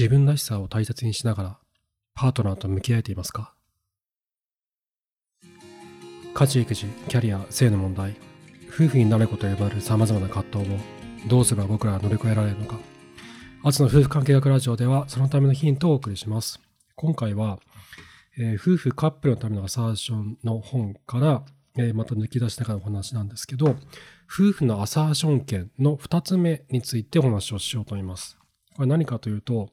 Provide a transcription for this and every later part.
自分らしさを大切にしながらパートナーと向き合えていますか？家事育児キャリア性の問題夫婦になることと呼ばれるさまざまな葛藤をどうすれば僕らは乗り越えられるのか。アツの夫婦関係学ラジオではそのためのヒントをお送りします。今回は、えー、夫婦カップルのためのアサーションの本から、えー、また抜き出しながらお話なんですけど夫婦のアサーション権の2つ目についてお話をしようと思います。これ何かというと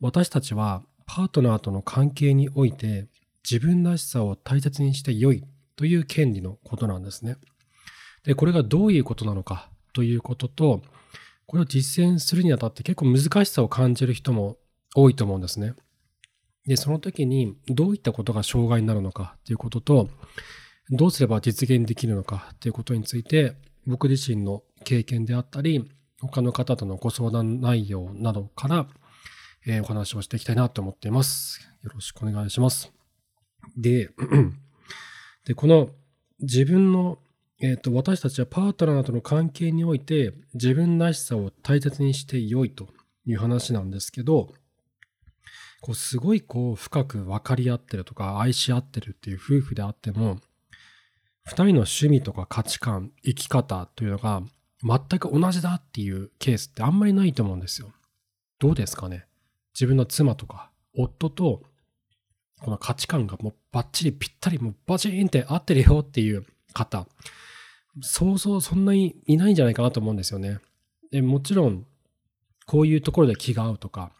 私たちはパートナーとの関係において自分らしさを大切にして良いという権利のことなんですね。で、これがどういうことなのかということと、これを実践するにあたって結構難しさを感じる人も多いと思うんですね。で、その時にどういったことが障害になるのかということと、どうすれば実現できるのかということについて、僕自身の経験であったり、他の方とのご相談内容などから、えー、お話をしていきたいなと思っています。よろしくお願いします。で、でこの自分の、えーと、私たちはパートナーとの関係において自分らしさを大切にして良いという話なんですけど、こうすごいこう深く分かり合ってるとか愛し合ってるっていう夫婦であっても、二人の趣味とか価値観、生き方というのが全く同じだっていうケースってあんまりないと思うんですよ。どうですかね？自分の妻とか夫とこの価値観がもうバッチリぴったりもうバチーンって合ってるよっていう方、そうそうそんなにいないんじゃないかなと思うんですよね。でもちろん、こういうところで気が合うとか、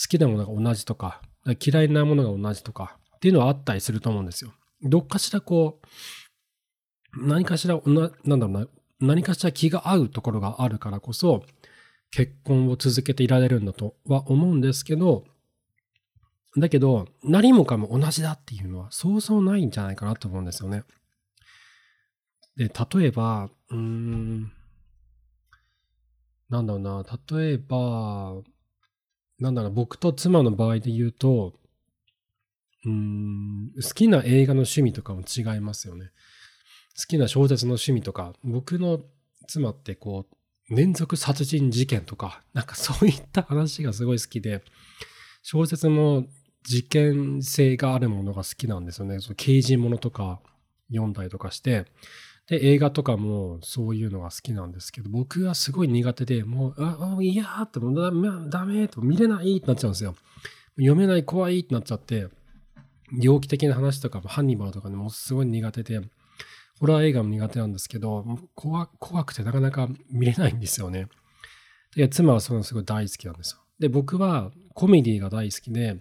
好きなものが同じとか、嫌いなものが同じとかっていうのはあったりすると思うんですよ。どっかしらこう、何かしら、ななんだろうな、何かしら気が合うところがあるからこそ、結婚を続けていられるんだとは思うんですけど、だけど、何もかも同じだっていうのはそうそうないんじゃないかなと思うんですよね。で、例えば、うーん、なんだろうな、例えば、なんだろう、僕と妻の場合で言うと、うーん、好きな映画の趣味とかも違いますよね。好きな小説の趣味とか、僕の妻ってこう、連続殺人事件とか、なんかそういった話がすごい好きで、小説も事件性があるものが好きなんですよね。その刑事ものとか読んだりとかして、で、映画とかもそういうのが好きなんですけど、僕はすごい苦手で、もう、あ、いやーって、もうダダメと、見れないってなっちゃうんですよ。読めない、怖いってなっちゃって、猟奇的な話とか、ハンニバルとかね、もうすごい苦手で、ホラー映画も苦手なんですけど、怖怖くてなかなか見れないんですよね。で、妻はそのすごい大好きなんですよ。で、僕はコメディが大好きで、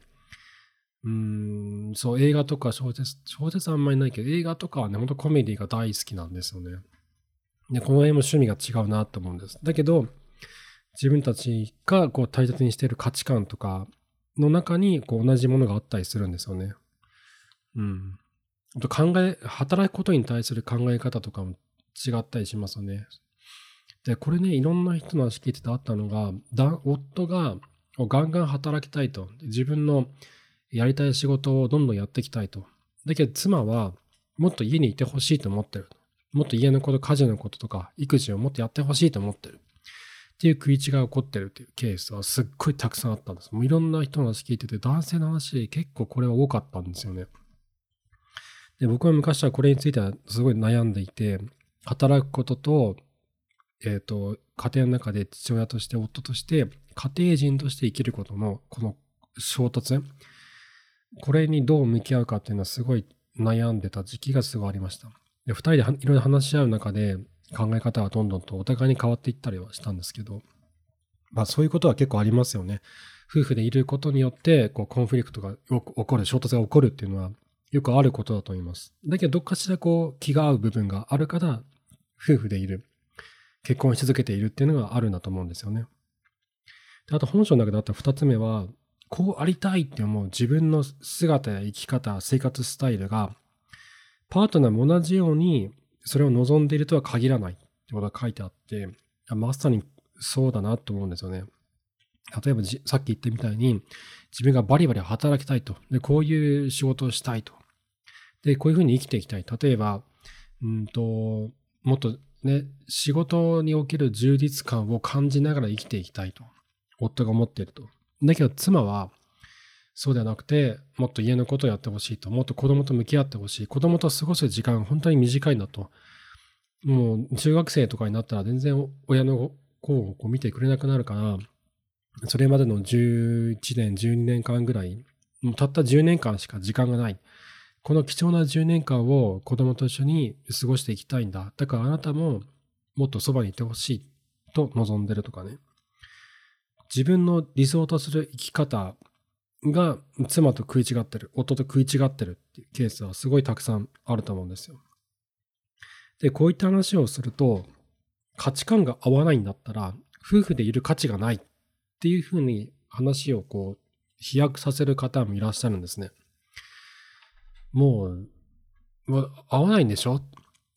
うん、そう、映画とか小説、小説あんまりないけど、映画とかはね、ほんとコメディが大好きなんですよね。で、この辺も趣味が違うなと思うんです。だけど、自分たちがこう大切にしている価値観とかの中にこう同じものがあったりするんですよね。うん。と考え、働くことに対する考え方とかも違ったりしますよね。で、これね、いろんな人の話聞いててあったのが、夫がガンガン働きたいと。自分のやりたい仕事をどんどんやっていきたいと。だけど妻はもっと家にいてほしいと思ってる。もっと家のこと、家事のこととか、育児をもっとやってほしいと思ってる。っていう食い違いが起こってるっていうケースはすっごいたくさんあったんです。もういろんな人の話聞いてて、男性の話結構これは多かったんですよね。で、僕は昔はこれについてはすごい悩んでいて、働くことと、えっ、ー、と、家庭の中で父親として夫として、家庭人として生きることのこの衝突、これにどう向き合うかっていうのはすごい悩んでた時期がすごいありました。で、二人でいろいろ話し合う中で考え方がどんどんとお互いに変わっていったりはしたんですけど、まあそういうことは結構ありますよね。夫婦でいることによって、こう、コンフリクトが起こる、衝突が起こるっていうのはよくあることだと思います。だけど、どっかしらこう、気が合う部分があるから、夫婦でいる、結婚し続けているっていうのがあるんだと思うんですよね。であと、本書の中であった二つ目は、こうありたいって思う自分の姿や生き方、生活スタイルが、パートナーも同じようにそれを望んでいるとは限らないってことが書いてあって、まさにそうだなと思うんですよね。例えばさっき言ったみたいに、自分がバリバリ働きたいと。で、こういう仕事をしたいと。で、こういうふうに生きていきたい。例えば、うんと、もっとね、仕事における充実感を感じながら生きていきたいと。夫が思っていると。だけど妻は、そうではなくて、もっと家のことをやってほしいと、もっと子供と向き合ってほしい。子供と過ごす時間が本当に短いんだと。もう中学生とかになったら全然親の子をこう見てくれなくなるから、それまでの11年、12年間ぐらい、もうたった10年間しか時間がない。この貴重な10年間を子供と一緒に過ごしていきたいんだ。だからあなたももっとそばにいてほしいと望んでるとかね。自分の理想とする生き方が妻と食い違ってる、夫と食い違ってるっていうケースはすごいたくさんあると思うんですよ。で、こういった話をすると、価値観が合わないんだったら、夫婦でいる価値がないっていうふうに話をこう、飛躍させる方もいらっしゃるんですね。もう、合わないんでしょ？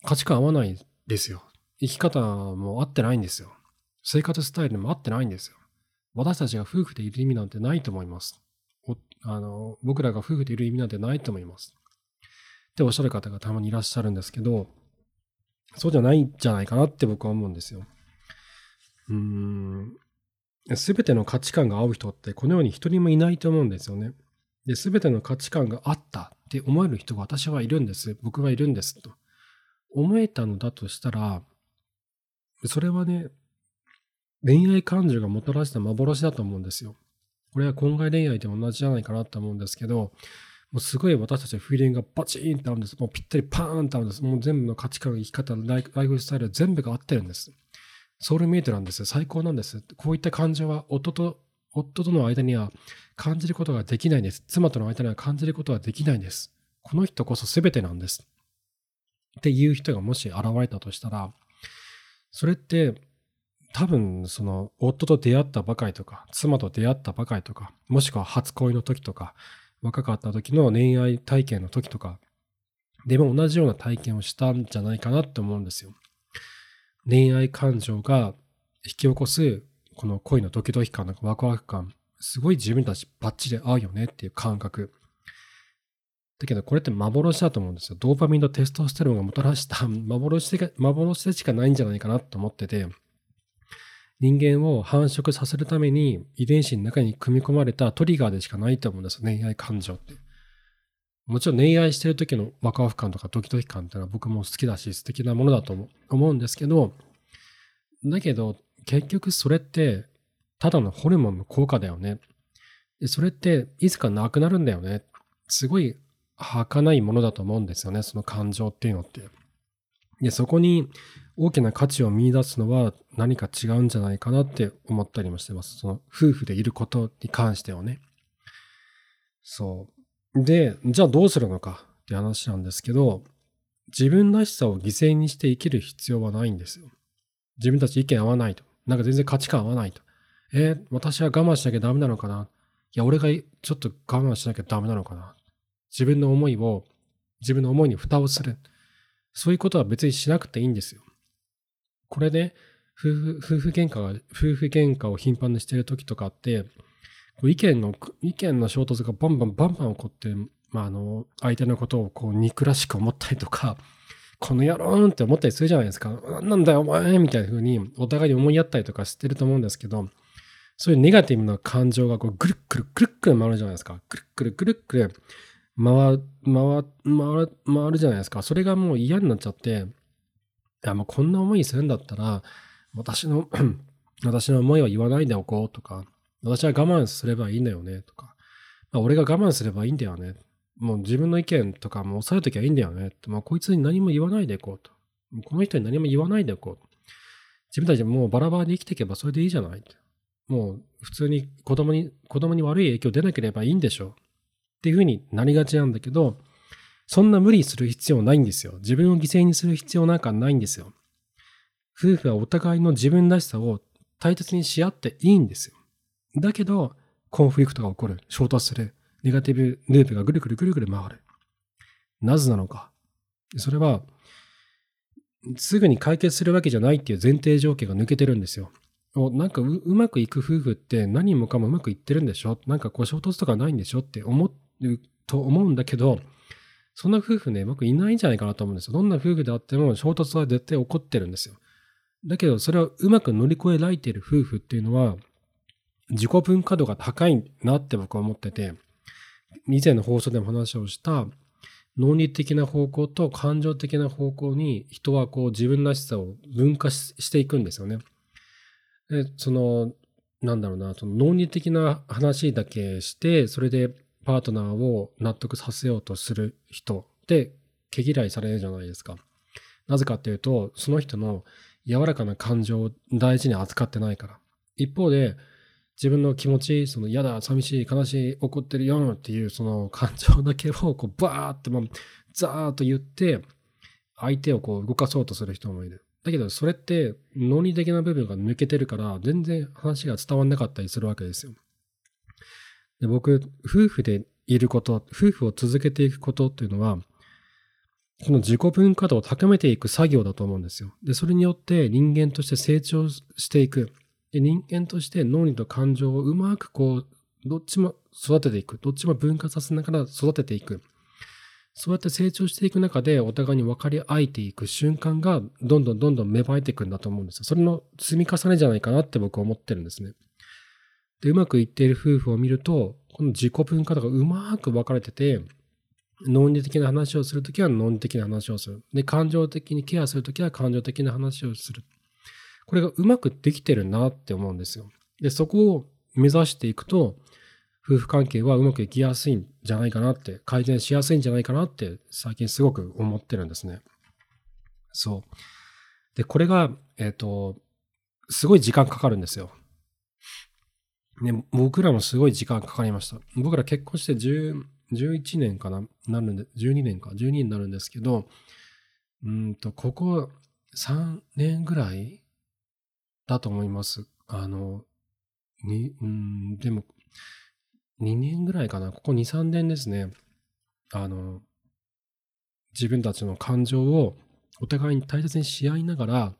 価値観合わないですよ。生き方も合ってないんですよ。生活スタイルも合ってないんですよ。私たちが夫婦でいる意味なんてないと思います。あの僕らが夫婦でいる意味なんてないと思います。っておっしゃる方がたまにいらっしゃるんですけど、そうじゃないんじゃないかなって僕は思うんですよ。うーん。すべての価値観が合う人ってこの世に一人もいないと思うんですよね。で、すべての価値観があったって思える人が私はいるんです。僕はいるんですと。思えたのだとしたら、それはね、恋愛感情がもたらした幻だと思うんですよ。これは婚外恋愛と同じじゃないかなと思うんですけど、もうすごい私たちのフィーリングがバチーンってあるんです。もうぴったりパーンってあるんです。もう全部の価値観、生き方、ライフスタイル全部が合ってるんです。ソウルメイトなんです。最高なんです。こういった感情は夫と、夫との間には感じることができないんです。妻との間には感じることはできないんです。この人こそ全てなんです。っていう人がもし現れたとしたら、それって多分その夫と出会ったばかりとか、妻と出会ったばかりとか、もしくは初恋の時とか、若かった時の恋愛体験の時とか、でも同じような体験をしたんじゃないかなって思うんですよ。恋愛感情が引き起こすこの恋のドキドキ感とかワクワク感、すごい自分たちバッチリ合うよねっていう感覚。だけどこれって幻だと思うんですよ。ドーパミンとテストステロンがもたらした幻で 幻でしかないんじゃないかなと思ってて、人間を繁殖させるために遺伝子の中に組み込まれたトリガーでしかないと思うんですよ、恋愛感情って。もちろん恋愛してる時のワクワク感とかドキドキ感っていうのは僕も好きだし素敵なものだと思うんですけど、だけど結局それってただのホルモンの効果だよね。でそれっていつかなくなるんだよね。すごい儚いものだと思うんですよね、その感情っていうのって。で、そこに大きな価値を見出すのは何か違うんじゃないかなって思ったりもしてます。その夫婦でいることに関してはね。そう。で、じゃあどうするのかって話なんですけど、自分らしさを犠牲にして生きる必要はないんですよ。自分たち意見合わないと。なんか全然価値観合わないと。えー、私は我慢しなきゃダメなのかな？いや、俺がちょっと我慢しなきゃダメなのかな？自分の思いを、自分の思いに蓋をする。そういうことは別にしなくていいんですよ。これで、夫婦、夫婦喧嘩が、夫婦喧嘩を頻繁にしてる時とかって、意見の、意見の衝突がバンバンバンバン起こって、まあ、あの、相手のことをこう憎らしく思ったりとか、この野郎って思ったりするじゃないですか。なんだよお前みたいな風にお互いに思いやったりとかしてると思うんですけど、そういうネガティブな感情がこうぐるっくるぐるっくる回るじゃないですか。ぐるっくるぐるっくる回、回、回る、回るじゃないですか。それがもう嫌になっちゃって、いや、もうこんな思いするんだったら、私の 私の思いは言わないでおこうとか、私は我慢すればいいんだよねとか、まあ、俺が我慢すればいいんだよね。もう自分の意見とかも抑えるときはいいんだよね。まあ、こいつに何も言わないでいこうと。この人に何も言わないでおこう。自分たちもうバラバラで生きていけばそれでいいじゃない。もう普通に子供に、子供に悪い影響出なければいいんでしょう。っていうふうになりがちなんだけど、そんな無理する必要ないんですよ。自分を犠牲にする必要なんかないんですよ。夫婦はお互いの自分らしさを大切にし合っていいんですよ。だけど、コンフリクトが起こる、衝突する、ネガティブループがぐるぐるぐるぐる回る。なぜなのか。それは、すぐに解決するわけじゃないっていう前提条件が抜けてるんですよ。なんかうまくいく夫婦って何もかもうまくいってるんでしょなんかこう衝突とかないんでしょ？って思うと思うんだけど、そんな夫婦ね、僕いないんじゃないかなと思うんですよ。どんな夫婦であっても衝突は絶対起こってるんですよ。だけど、それをうまく乗り越えられている夫婦っていうのは、自己分化度が高いなって僕は思ってて、以前の放送でも話をした論理的な方向と感情的な方向に人はこう自分らしさを分化していくんですよね。で、その、なんだろうな、その論理的な話だけして、それでパートナーを納得させようとする人って毛嫌いされるじゃないですか。なぜかっていうと、その人の柔らかな感情を大事に扱ってないから。一方で、自分の気持ち、その嫌だ、寂しい、悲しい、怒ってるよっていうその感情だけをこうバーってもうザーッと言って、相手をこう動かそうとする人もいる。だけどそれって論理的な部分が抜けてるから全然話が伝わんなかったりするわけですよ。で僕、夫婦でいること、夫婦を続けていくことっていうのは、この自己分化度を高めていく作業だと思うんですよ。で、それによって人間として成長していく。で、人間として脳裏と感情をうまくこう、どっちも育てていく。どっちも分化させながら育てていく。そうやって成長していく中でお互いに分かり合えていく瞬間がどんどんどんどん芽生えていくんだと思うんですよ。それの積み重ねじゃないかなって僕は思ってるんですね。で、うまくいっている夫婦を見ると、この自己分化とかうまく分かれてて、論理的な話をするときは論理的な話をする。で、感情的にケアするときは感情的な話をする。これがうまくできてるなって思うんですよ。で、そこを目指していくと、夫婦関係はうまくいきやすいんじゃないかなって、改善しやすいんじゃないかなって最近すごく思ってるんですね。そう。で、これが、えっ、ー、と、すごい時間かかるんですよ。ね、僕らもすごい時間かかりました。僕ら結婚して10、11年かな？なるんで、12年か、12になるんですけど、うんと、ここ3年ぐらいだと思います。あの、に、うん、でも、2年ぐらいかな。ここ2、3年ですね。あの、自分たちの感情をお互いに大切にし合いながら、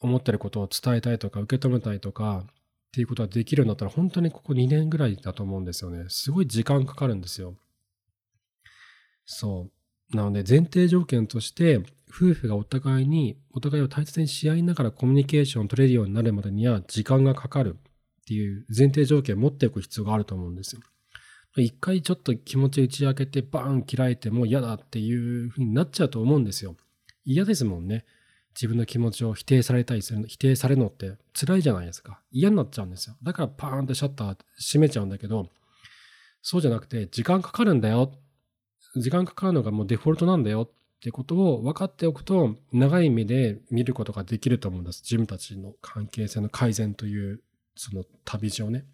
思ってることを伝えたいとか、受け止めたいとか、っていうことができるんだったら、本当にここ2年ぐらいだと思うんですよね。すごい時間かかるんですよ。そう。なので、前提条件として、夫婦がお互いに、お互いを大切にし合いながらコミュニケーションを取れるようになるまでには時間がかかる。っていう前提条件を持っておく必要があると思うんですよ。一回ちょっと気持ち打ち明けてバーン切られても嫌だっていう風になっちゃうと思うんですよ。嫌ですもんね。自分の気持ちを否定されたりする、否定されるのって辛いじゃないですか。嫌になっちゃうんですよ。だからパーンってシャッター閉めちゃうんだけど、そうじゃなくて時間かかるんだよ。時間かかるのがもうデフォルトなんだよってことを分かっておくと、長い目で見ることができると思うんです。自分たちの関係性の改善というその旅路をね。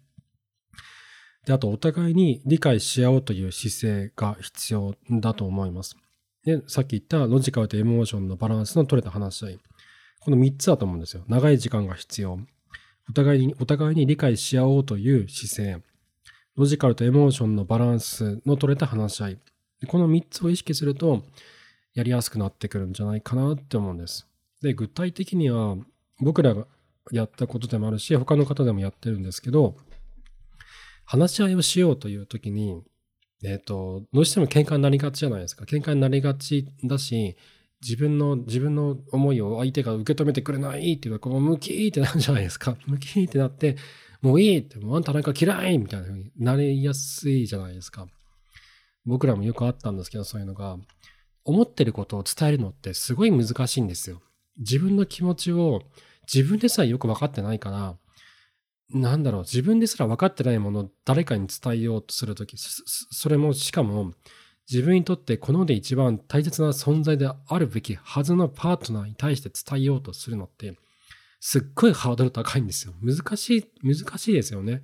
で、あとお互いに理解し合おうという姿勢が必要だと思います。で、さっき言ったロジカルとエモーションのバランスの取れた話し合い。この3つだと思うんですよ。長い時間が必要。お互いに、お互いに理解し合おうという姿勢。ロジカルとエモーションのバランスの取れた話し合い。この3つを意識すると、やりやすくなってくるんじゃないかなって思うんです。で、具体的には、僕らがやったことでもあるし、他の方でもやってるんですけど、話し合いをしようという時に、え、ー、と、どうしても喧嘩になりがちじゃないですか。喧嘩になりがちだし、自分の、自分の思いを相手が受け止めてくれないっていうのは、こう、ムキーってなるじゃないですか。ムキーってなって、もういいって、もうあんたなんか嫌いみたいな風になりやすいじゃないですか。僕らもよくあったんですけど、そういうのが。思ってることを伝えるのってすごい難しいんですよ。自分の気持ちを自分でさえよく分かってないから、なんだろう、自分ですら分かってないものを誰かに伝えようとするとき、それもしかも自分にとってこの世で一番大切な存在であるべきはずのパートナーに対して伝えようとするのって、すっごいハードル高いんですよ。難しい、難しいですよね。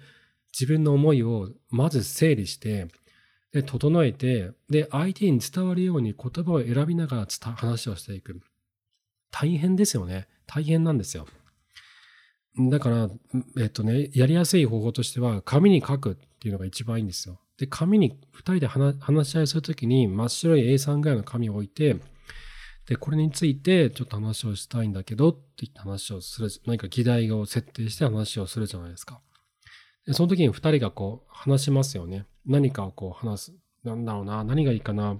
自分の思いをまず整理して、で、整えて、で、相手に伝わるように言葉を選びながら話をしていく。大変ですよね。大変なんですよ。だから、えっとね、やりやすい方法としては、紙に書くっていうのが一番いいんですよ。で、紙に2人で話し合いするときに、真っ白い A3 ぐらいの紙を置いて、で、これについてちょっと話をしたいんだけどって言って話をする、何か議題を設定して話をするじゃないですか。で、その時に2人がこう話しますよね。何かをこう話す。なんだろうな、何がいいかな。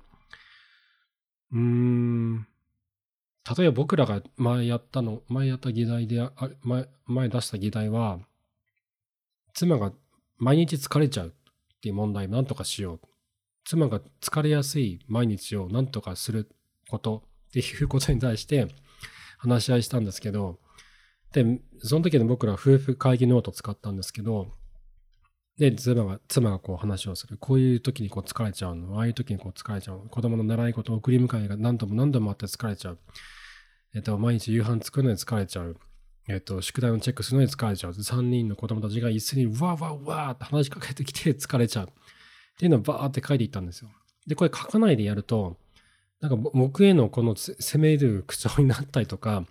うーん。例えば僕らが前やったの、前やった議題で、前前出した議題は、妻が毎日疲れちゃうっていう問題を何とかしよう。妻が疲れやすい毎日を何とかすることっていうことに対して話し合いしたんですけど、で、その時の僕ら夫婦会議ノート使ったんですけど、で、妻が、妻がこう話をする。こういう時にこう疲れちゃうの。ああいう時にこう疲れちゃうの。子供の習い事、送り迎えが何度も何度もあって疲れちゃう。えっと、毎日夕飯作るのに疲れちゃう。えっと、宿題のチェックするのに疲れちゃう。3人の子供たちが一斉にわーわーわーって話しかけてきて疲れちゃう。っていうのをバーって書いていったんですよ。で、これ書かないでやると、なんか僕へのこの責める口調になったりとか、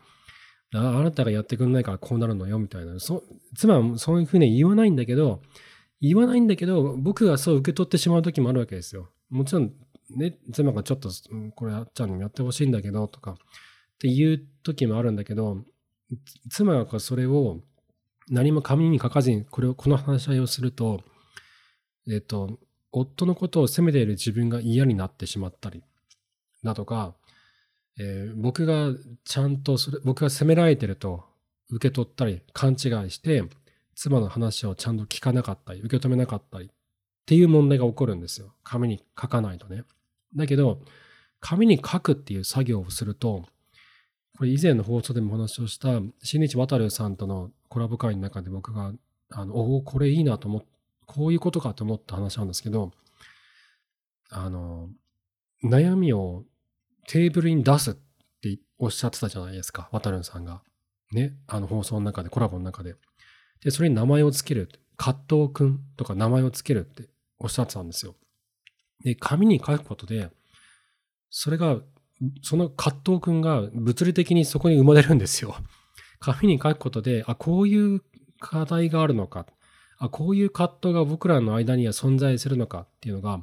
あなたがやってくれないからこうなるのよみたいな。そ妻はそういうふうに言わないんだけど、言わないんだけど、僕がそう受け取ってしまう時もあるわけですよ。もちろん、ね、妻がちょっと、これあっちゃんにもやってほしいんだけど、とか、っていう時もあるんだけど、妻がそれを何も紙に書かずに、これを、この話し合いをすると、えっと、夫のことを責めている自分が嫌になってしまったり、だとか、えー、僕がちゃんとそれ、僕が責められてると受け取ったり、勘違いして、妻の話をちゃんと聞かなかったり、受け止めなかったりっていう問題が起こるんですよ。紙に書かないとね。だけど、紙に書くっていう作業をすると、これ以前の放送でもお話をした、新日渡さんとのコラボ会の中で僕が、あの、おお、これいいなと思って、こういうことかと思った話なんですけど、あの、悩みをテーブルに出すっておっしゃってたじゃないですか、渡さんが。ね、あの放送の中で、コラボの中で。で、それに名前をつける。葛藤くんとか名前をつけるっておっしゃってたんですよ。で、紙に書くことで、それが、その葛藤くんが物理的にそこに生まれるんですよ。紙に書くことで、あ、こういう課題があるのか。あ、こういう葛藤が僕らの間には存在するのかっていうのが、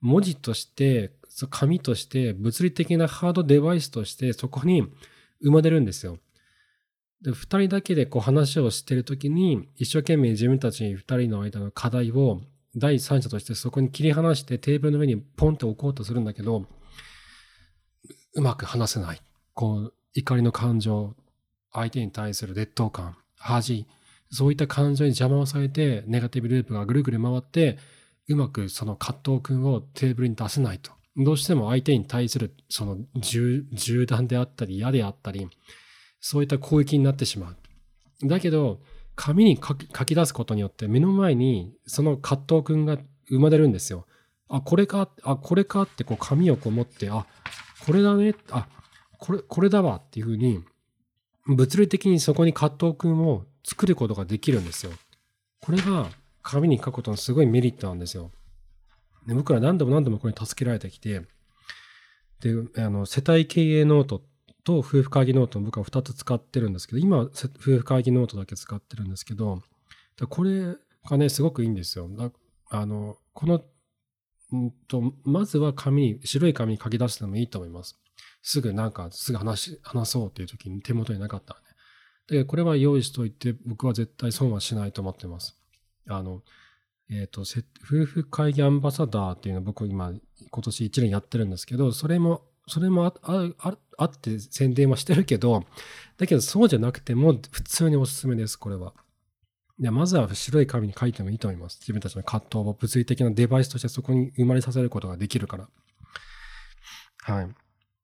文字として、紙として、物理的なハードデバイスとしてそこに生まれるんですよ。で、二人だけでこう話をしてるときに、一生懸命自分たち二人の間の課題を第三者としてそこに切り離してテーブルの上にポンって置こうとするんだけど、うまく話せない。こう、怒りの感情、相手に対する劣等感、恥、そういった感情に邪魔をされて、ネガティブループがぐるぐる回って、うまくその葛藤君をテーブルに出せないと。どうしても相手に対するその銃弾であったり嫌であったり、そういった攻撃になってしまう。だけど、紙に書き出すことによって目の前にその葛藤くんが生まれるんですよ。あ、これか、あ、これかってこう紙をこう持って、あ、これだね、あ、これ、これだわっていうふうに、物理的にそこに葛藤くんを作ることができるんですよ。これが紙に書くことのすごいメリットなんですよ。で僕ら何度も何度もこれに助けられてきて、で、あの、世帯経営ノートと夫婦会議ノートを僕は2つ使ってるんですけど、今、夫婦会議ノートだけ使ってるんですけど、これがね、すごくいいんですよ。あの、この、んと、まずは紙に、白い紙に書き出してもいいと思います。すぐなんか、すぐ話話そうっていう時に手元になかったらね。で、これは用意しといて、僕は絶対損はしないと思ってます。あの、えっ、ー、と、夫婦会議アンバサダーっていうのを僕今、今年1年やってるんですけど、それもそれもあって宣伝はしてるけど、だけどそうじゃなくても普通におすすめです、これは。いやまずは白い紙に書いてもいいと思います。自分たちの葛藤を物理的なデバイスとしてそこに生まれさせることができるから。はい。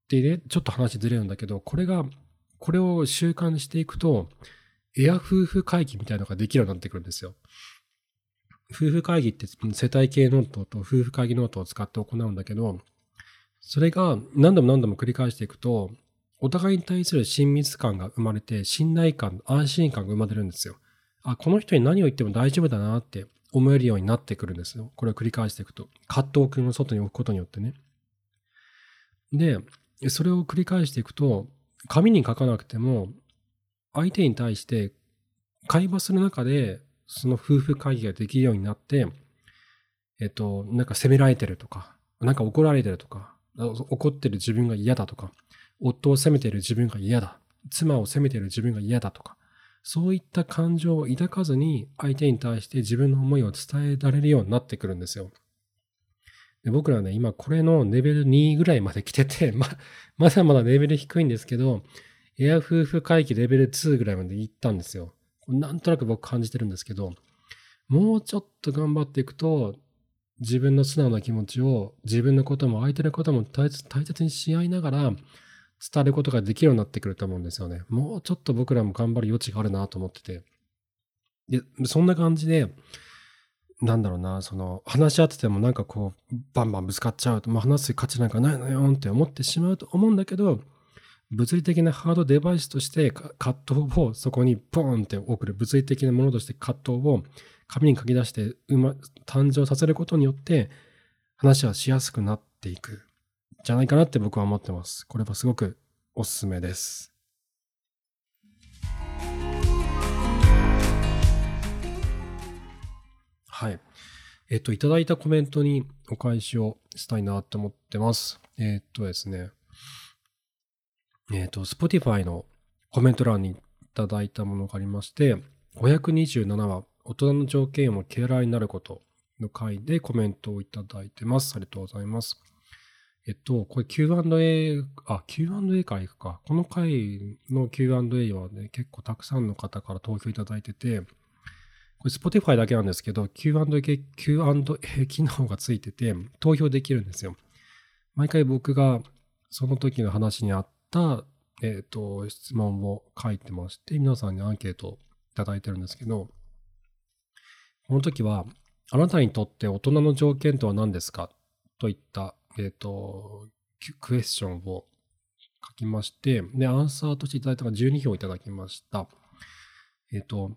でね、ちょっと話ずれるんだけど、これが、これを習慣にしていくと、エア夫婦会議みたいなのができるようになってくるんですよ。夫婦会議って世帯経営ノートと夫婦会議ノートを使って行うんだけど、それが何度も何度も繰り返していくと、お互いに対する親密感が生まれて、信頼感、安心感が生まれるんですよ。あ、この人に何を言っても大丈夫だなって思えるようになってくるんですよ。これを繰り返していくと。葛藤君を外に置くことによってね。で、それを繰り返していくと、紙に書かなくても、相手に対して会話する中で、その夫婦会議ができるようになって、えっと、なんか責められてるとか、なんか怒られてるとか、怒ってる自分が嫌だとか、夫を責めてる自分が嫌だ、妻を責めてる自分が嫌だとか、そういった感情を抱かずに相手に対して自分の思いを伝えられるようになってくるんですよ。で僕らはね、今これのレベル2ぐらいまで来てて、ま、まだまだレベル低いんですけど、エア夫婦会議レベル2ぐらいまで行ったんですよ。なんとなく僕感じてるんですけど、もうちょっと頑張っていくと、自分の素直な気持ちを、自分のことも相手のことも大切にし合いながら伝えることができるようになってくると思うんですよね。もうちょっと僕らも頑張る余地があるなと思ってて。で、そんな感じで、なんだろうな、その、話し合っててもなんかこう、バンバンぶつかっちゃうと、まあ、話す価値なんかないのよって思ってしまうと思うんだけど、物理的なハードデバイスとして葛藤をそこにポーンって送る物理的なものとして葛藤を紙に書き出してま誕生させることによって話はしやすくなっていくじゃないかなって僕は思ってます。これはすごくおすすめです。はい。えっと、いただいたコメントにお返しをしたいなと思ってます。えっとですね。えっと、Spotify のコメント欄にいただいたものがありまして、527話、大人の条件をケアラーになることの回でコメントをいただいてます。ありがとうございます。えっと、これ Q&A、あ、Q&A からいくか。この回の Q&A はね、結構たくさんの方から投票いただいてて、これ Spotify だけなんですけど、Q&A、Q&A 機能がついてて、投票できるんですよ。毎回僕がその時の話にあった、えっ、と、質問を書いてまして、皆さんにアンケートをいただいてるんですけど、この時は、あなたにとって大人の条件とは何ですか？といった、えっ、ー、と、クエスチョンを書きまして、で、アンサーとしていただいたのが12票いただきました。えっ、ー、と、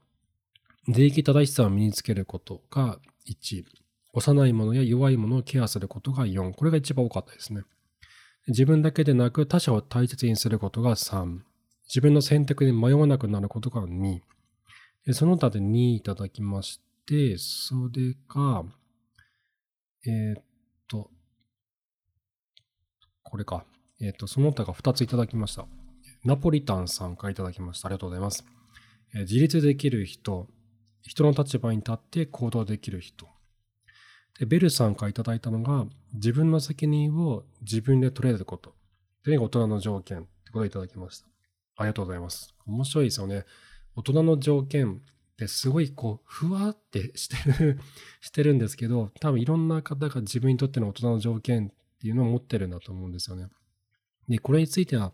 礼儀正しさを身につけることが1、幼いものや弱いものをケアすることが4、これが一番多かったですね。自分だけでなく他者を大切にすることが3、自分の選択に迷わなくなることが2、その他で2いただきまして、それが、え、っと、これか。えー、と、その他が2ついただきました。ナポリタンさんからいただきました。ありがとうございます。えー、自立できる人、人の立場に立って行動できる人。で、ベルさんからいただいたのが、自分の責任を自分で取れること。というのが大人の条件ってことをいただきました。ありがとうございます。面白いですよね。大人の条件ってすごいこう、ふわってしてるしてるんですけど、多分いろんな方が自分にとっての大人の条件っっていうのを持ってるんだと思うんですよね。で、これについては、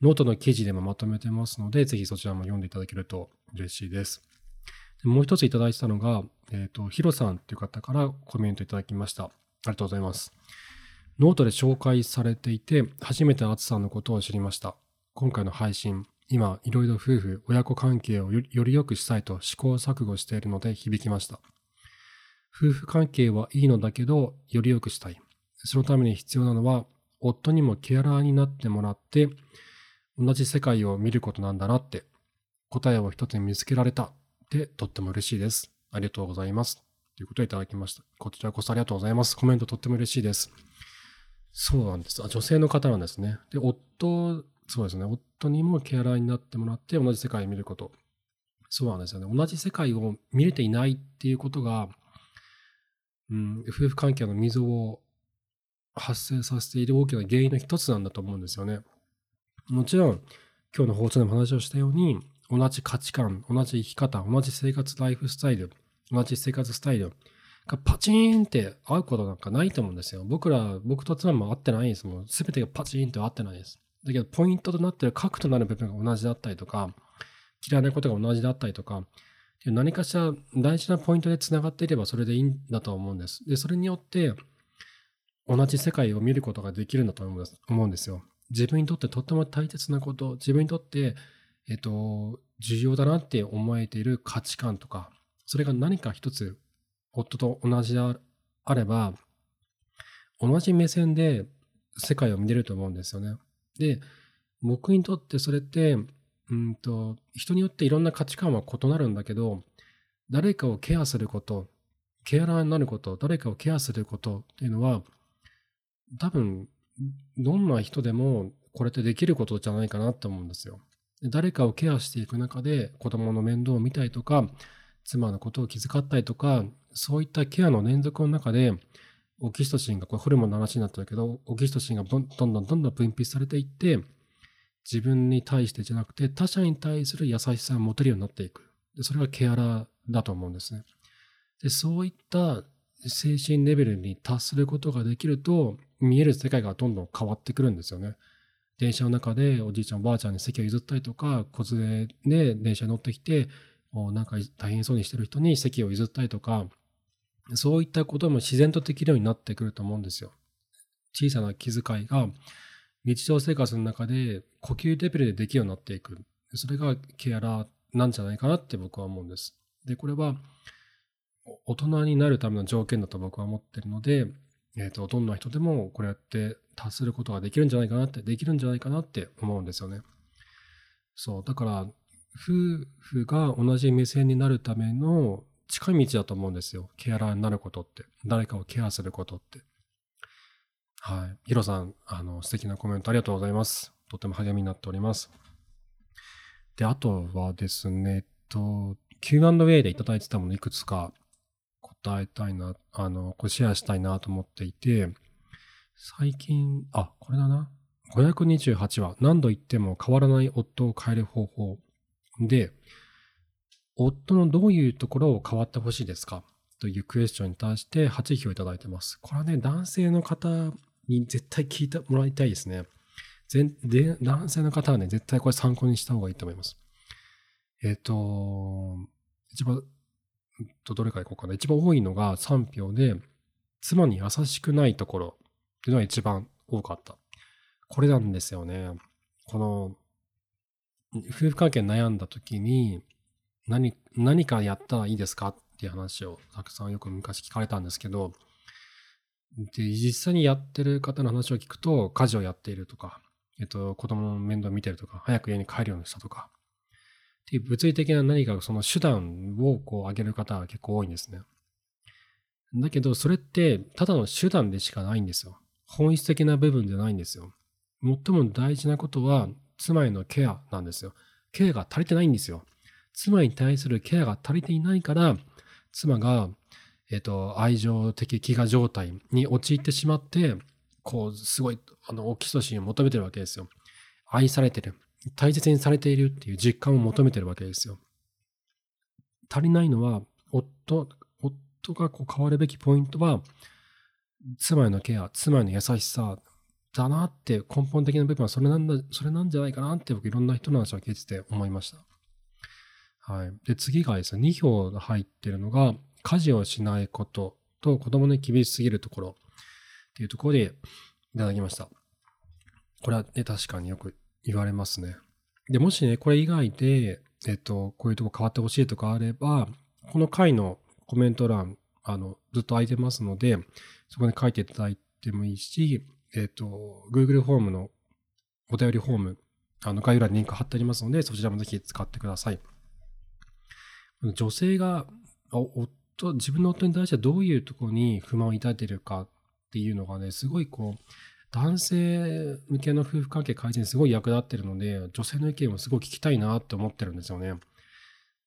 ノートの記事でもまとめてますので、ぜひそちらも読んでいただけると嬉しいです。もう一ついただいたのが、えっ、ー、と、ヒロさんという方からコメントいただきました。ありがとうございます。ノートで紹介されていて、初めてアツさんのことを知りました。今回の配信、今、いろいろ夫婦、親子関係をより良くしたいと試行錯誤しているので響きました。夫婦関係はいいのだけど、より良くしたい。そのために必要なのは、夫にもケアラーになってもらって、同じ世界を見ることなんだなって、答えを一つに見つけられたで、とっても嬉しいです。ありがとうございます。ということをいただきました。こちらこそありがとうございます。コメントとっても嬉しいです。そうなんです。あ、女性の方なんですね。で、夫、そうですね。夫にもケアラーになってもらって同じ世界を見ること。そうなんですよね。同じ世界を見れていないっていうことが、うん、夫婦関係の溝を発生させている大きな原因の一つなんだと思うんですよね。もちろん、今日の放送でも話をしたように、同じ価値観、同じ生き方、同じ生活ライフスタイル、同じ生活スタイルがパチーンって合うことなんかないと思うんですよ。僕ら、僕と妻も合ってないですもん。すべてがパチーンと合ってないです。だけど、ポイントとなっている核となる部分が同じだったりとか、嫌いなことが同じだったりとか、何かしら大事なポイントで繋がっていればそれでいいんだと思うんです。で、それによって同じ世界を見ることができるんだと思うんですよ。自分にとってとっても大切なこと、自分にとってえっと、重要だなって思えている価値観とか、それが何か一つ夫と同じであれば、同じ目線で世界を見れると思うんですよね。で、僕にとってそれって、うんと、人によっていろんな価値観は異なるんだけど、誰かをケアすること、ケアラーになること、誰かをケアすることっていうのは、多分、どんな人でもこれってできることじゃないかなって思うんですよ。誰かをケアしていく中で子供の面倒を見たりとか、妻のことを気遣ったりとか、そういったケアの連続の中で、オキシトシンが、これホルモンの話になってるけど、オキシトシンがどんどんどんどん分泌されていって、自分に対してじゃなくて他者に対する優しさを持てるようになっていく。でそれがケアラーだと思うんですね。で、そういった精神レベルに達することができると、見える世界がどんどん変わってくるんですよね。電車の中でおじいちゃんおばあちゃんに席を譲ったりとか、子連れで電車に乗ってきて、なんか大変そうにしてる人に席を譲ったりとか、そういったことも自然とできるようになってくると思うんですよ。小さな気遣いが日常生活の中で呼吸レベルでできるようになっていく。それがケアラーなんじゃないかなって僕は思うんです。で、これは大人になるための条件だと僕は思ってるので、えっ、ー、と、どんな人でもこれやって達することができるんじゃないかなって、できるんじゃないかなって思うんですよね。そう。だから、夫婦が同じ目線になるための近い道だと思うんですよ。ケアラーになることって。誰かをケアすることって。はい。ヒロさん、あの、素敵なコメントありがとうございます。とても励みになっております。で、あとはですね、えっと、Q&A でいただいてたものいくつか答えたいな、あの、これシェアしたいなと思っていて、最近、あ、これだな。528話、何度言っても変わらない夫を変える方法。で、夫のどういうところを変わってほしいですか？というクエスチョンに対して8票いただいてます。これはね、男性の方に絶対聞いてもらいたいですね。で男性の方はね、絶対これ参考にした方がいいと思います。えっ、ー、と、一番、とどれからいこうかな。一番多いのが3票で、妻に優しくないところっていうのが一番多かった。これなんですよね。この、夫婦関係悩んだ時に、何、何かやったらいいですかっていう話をたくさんよく昔聞かれたんですけど、で、実際にやってる方の話を聞くと、家事をやっているとか、えっと、子供の面倒を見てるとか、早く家に帰るようにしたとか、っていう物理的な何かその手段をこう上げる方が結構多いんですね。だけど、それってただの手段でしかないんですよ。本質的な部分じゃないんですよ。最も大事なことは、妻へのケアなんですよ。ケアが足りてないんですよ。妻に対するケアが足りていないから、妻が、えっ、と、愛情的飢餓状態に陥ってしまって、こう、すごい、あの、オキシトシンを求めてるわけですよ。愛されてる。大切にされているっていう実感を求めてるわけですよ。足りないのは、夫、夫がこう変わるべきポイントは、妻へのケア、妻への優しさだなって根本的な部分はそれなんだ、それなんじゃないかなって僕いろんな人の話を聞いてて思いました。はい。で、次がですね、2票が入ってるのが、家事をしないことと子供に厳しすぎるところ。っていうところでいただきました。これはね、確かによく言われますね。で、もしね、これ以外で、えっと、こういうとこ変わってほしいとかあれば、この回のコメント欄、あの、ずっと空いてますので、そこに書いていただいてもいいし、えっと、Google フォームのお便りフォーム、あの、概要欄にリンク貼ってありますので、そちらもぜひ使ってください。女性が、夫、自分の夫に対してどういうところに不満を抱いているかっていうのがね、すごいこう、男性向けの夫婦関係改善すごい役立ってるので、女性の意見をすごい聞きたいなって思ってるんですよね。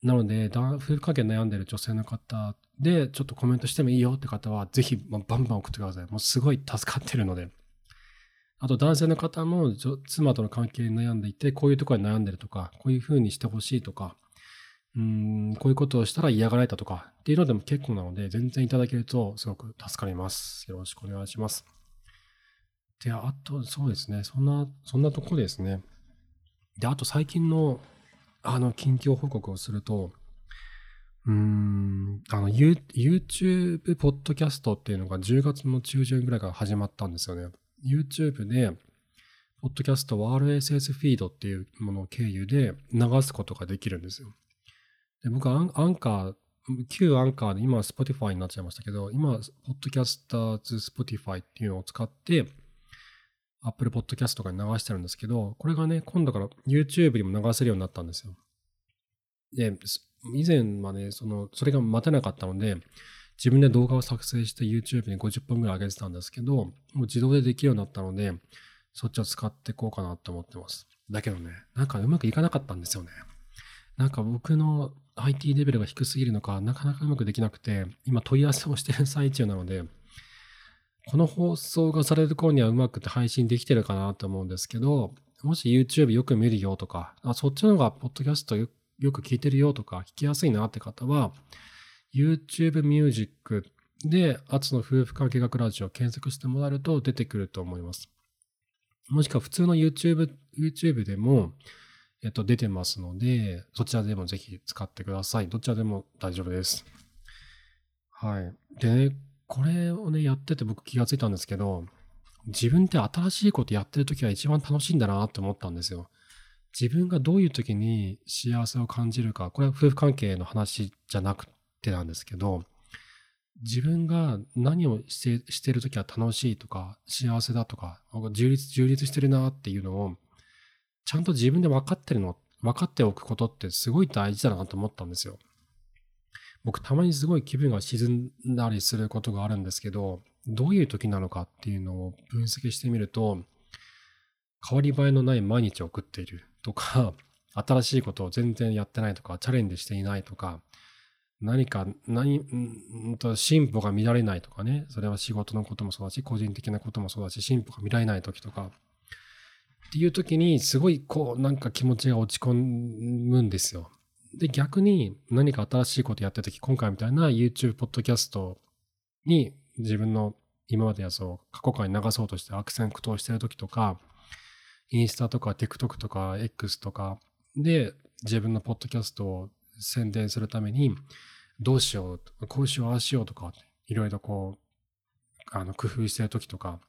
なので、夫婦関係悩んでる女性の方で、ちょっとコメントしてもいいよって方は、ぜひバンバン送ってください。もうすごい助かってるので。あと男性の方も妻との関係に悩んでいて、こういうところに悩んでるとか、こういうふうにしてほしいとか、うん、こういうことをしたら嫌がられたとかっていうのでも結構なので、全然いただけるとすごく助かります。よろしくお願いします。で、あと、そうですね。そんな、そんなとこですね。で、あと最近の、あの、近況報告をすると、うーん、あの、YouTube ポッドキャストっていうのが10月の中旬ぐらいから始まったんですよね。YouTube で、ポッドキャストは RSS フィードっていうものを経由で流すことができるんですよ。で僕はアンカー、旧アンカーで今は Spotify になっちゃいましたけど、今、ポッドキャスターズ Spotify っていうのを使って、Apple Podcast とかに流してるんですけど、これがね、今度から YouTube にも流せるようになったんですよ。で、以前はね、その、それが待てなかったので、自分で動画を作成して YouTube に50分ぐらい上げてたんですけど、もう自動でできるようになったので、そっちを使っていこうかなと思ってます。だけどね、なんかうまくいかなかったんですよね。なんか僕の IT レベルが低すぎるのか、なかなかうまくできなくて、今問い合わせをしてる最中なので、この放送がされる頃にはうまくて配信できてるかなと思うんですけど、もし YouTube よく見るよとか、あそっちの方がポッドキャストよく聞いてるよとか、聞きやすいなって方は、YouTube ミュージックで、アツの夫婦関係学ラジオを検索してもらえると出てくると思います。もしくは普通の YouTube, YouTube でも、えっと、出てますので、そちらでもぜひ使ってください。どちらでも大丈夫です。はい。でね、これをね、やってて僕気がついたんですけど、自分って新しいことやってる時は一番楽しいんだなって思ったんですよ。自分がどういう時に幸せを感じるか、これは夫婦関係の話じゃなくてなんですけど、自分が何をしてしてる時は楽しいとか、幸せだとか、充実、充実してるなっていうのを、ちゃんと自分で分かってるの、分かっておくことってすごい大事だなと思ったんですよ。僕たまにすごい気分が沈んだりすることがあるんですけど、どういう時なのかっていうのを分析してみると、変わり映えのない毎日を送っているとか、新しいことを全然やってないとか、チャレンジしていないとか、何か、何、んと進歩が見られないとかね、それは仕事のこともそうだし、個人的なこともそうだし、進歩が見られない時とか、っていう時に、すごいこう、なんか気持ちが落ち込むんですよ。で、逆に何か新しいことやってる時、今回みたいな YouTube ポッドキャストに自分の今までやつを過去回流そうとして悪戦苦闘してる時とか、インスタとか TikTok とか X とかで自分のポッドキャストを宣伝するために、どうしよう、こうしよう、ああしようとか、いろいろこう、あの、工夫してる時とか、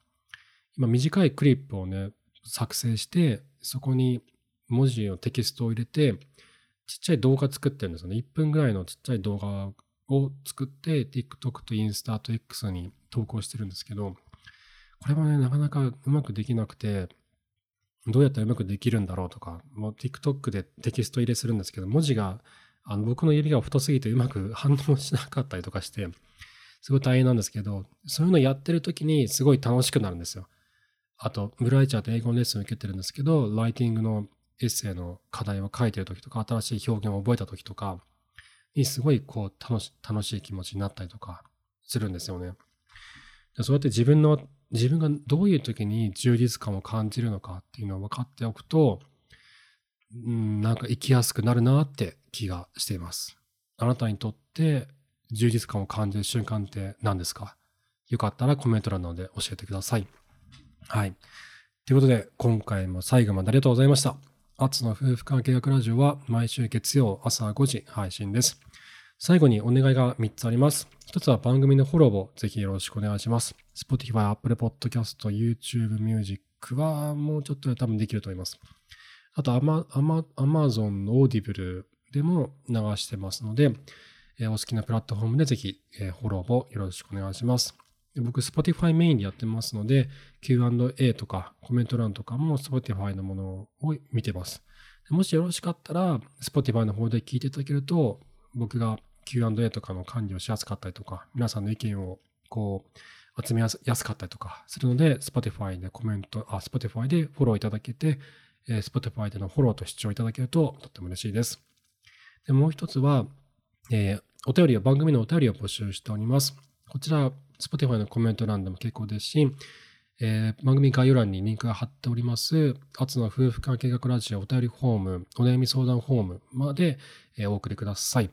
今短いクリップをね、作成して、そこに文字をテキストを入れて、ちっちゃい動画作ってるんですよね。1分ぐらいのちっちゃい動画を作って、TikTok とインスタと X に投稿してるんですけど、これもね、なかなかうまくできなくて、どうやったらうまくできるんだろうとか、もう TikTok でテキスト入れするんですけど、文字が、あの僕の指が太すぎてうまく反応しなかったりとかして、すごい大変なんですけど、そういうのやってる時にすごい楽しくなるんですよ。あと、ブライチャーと英語のレッスンを受けてるんですけど、ライティングのエッセイの課題を書いてる時とか、新しい表現を覚えた時とかにすごいこう楽し楽しい気持ちになったりとかするんですよね。そうやって自分の、自分がどういう時に充実感を感じるのかっていうのを分かっておくと、うん、なんか生きやすくなるなって気がしています。あなたにとって充実感を感じる瞬間って何ですか？よかったらコメント欄なので教えてください。はい。ということで、今回も最後までありがとうございました。アツの夫婦関係学ラジオは毎週月曜朝5時配信です。最後にお願いが3つあります。1つは番組のフォローをぜひよろしくお願いします。Spotify、Apple Podcast、YouTube Music はもうちょっとで多分できると思います。あと Amazon の Audible でも流してますので、お好きなプラットフォームでぜひフォローをよろしくお願いします。僕、Spotify メインでやってますので、Q&A とかコメント欄とかも Spotify のものを見てます。もしよろしかったら、Spotify の方で聞いていただけると、僕が Q&A とかの管理をしやすかったりとか、皆さんの意見をこう集めやすかったりとかするので、Spotify でコメント、あ、Spotify でフォローいただけて、え Spotify でのフォローと視聴いただけるととっても嬉しいです。でもう一つは、えー、お便りを、番組のお便りを募集しております。こちら、Spotify のコメント欄でも結構ですし、えー、番組概要欄にリンクが貼っております、アツの夫婦関係学ラジオお便りフォーム、お悩み相談フォームまで、えー、お送りください。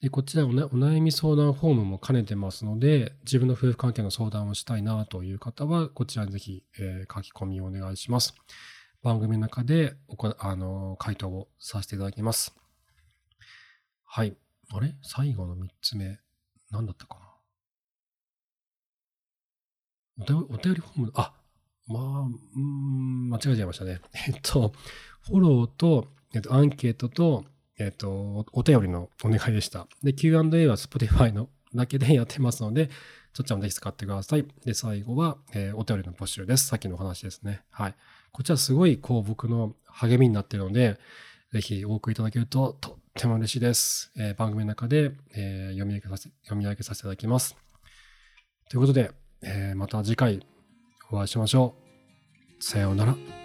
でこちらお、ね、お悩み相談フォームも兼ねてますので、自分の夫婦関係の相談をしたいなという方は、こちらにぜひ、えー、書き込みをお願いします。番組の中でおあの回答をさせていただきます。はい。あれ？最後の3つ目、何だったかな？お便りフォーム、あ、まあ、うん、間違えちゃいましたね。えっと、フォローと、えっと、アンケートと、えっと、お便りのお願いでした。で、Q&A は Spotify のだけでやってますので、そちらもぜひ使ってください。で、最後は、えー、お便りの募集です。さっきのお話ですね。はい。こちらすごい、こう、僕の励みになっているので、ぜひお送りいただけるととっても嬉しいです。えー、番組の中で、えー、読み上げさせ読み上げさせていただきます。ということで、えー、また次回お会いしましょう。さようなら。